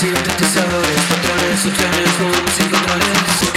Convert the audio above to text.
Accidentes, desabores, patrones, opciones, modos y controles.